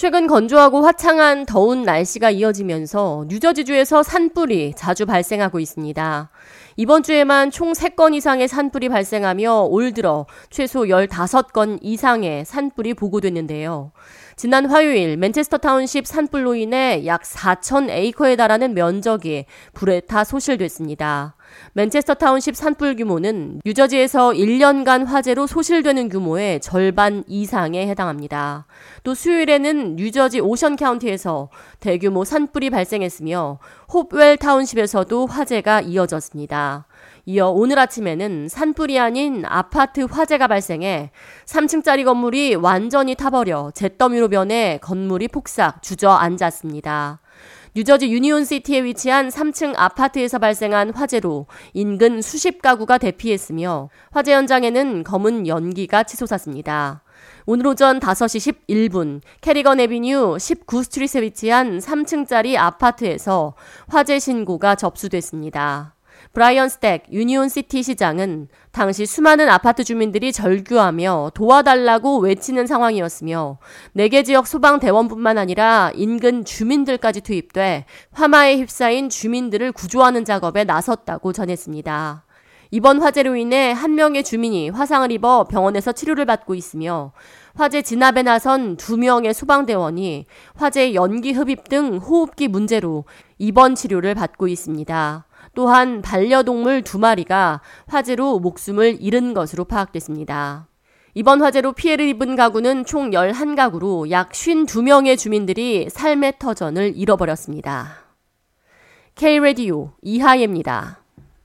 최근 건조하고 화창한 더운 날씨가 이어지면서 뉴저지주에서 산불이 자주 발생하고 있습니다. 이번 주에만 총 3건 이상의 산불이 발생하며 올 들어 최소 15건 이상의 산불이 보고됐는데요. 지난 화요일 맨체스터 타운십 산불로 인해 약 4천 에이커에 달하는 면적이 불에 타 소실됐습니다. 맨체스터 타운십 산불 규모는 뉴저지에서 1년간 화재로 소실되는 규모의 절반 이상에 해당합니다. 또 수요일에는 뉴저지 오션 카운티에서 대규모 산불이 발생했으며 홉웰 타운십에서도 화재가 이어졌습니다. 이어 오늘 아침에는 산불이 아닌 아파트 화재가 발생해 3층짜리 건물이 완전히 타버려 잿더미로 변해 건물이 폭삭 주저앉았습니다. 뉴저지 유니온시티에 위치한 3층 아파트에서 발생한 화재로 인근 수십 가구가 대피했으며 화재 현장에는 검은 연기가 치솟았습니다. 오늘 오전 5시 11분 캐리건 에비뉴 19스트리트에 위치한 3층짜리 아파트에서 화재 신고가 접수됐습니다. 브라이언 스택 유니온 시티 시장은 당시 수많은 아파트 주민들이 절규하며 도와달라고 외치는 상황이었으며 4개 지역 소방대원뿐만 아니라 인근 주민들까지 투입돼 화마에 휩싸인 주민들을 구조하는 작업에 나섰다고 전했습니다. 이번 화재로 인해 한 명의 주민이 화상을 입어 병원에서 치료를 받고 있으며 화재 진압에 나선 두 명의 소방대원이 화재 연기 흡입 등 호흡기 문제로 입원 치료를 받고 있습니다. 또한 반려동물 두 마리가 화재로 목숨을 잃은 것으로 파악됐습니다. 이번 화재로 피해를 입은 가구는 총 11가구로 약 52명의 주민들이 삶의 터전을 잃어버렸습니다. K-Radio 이하예입니다.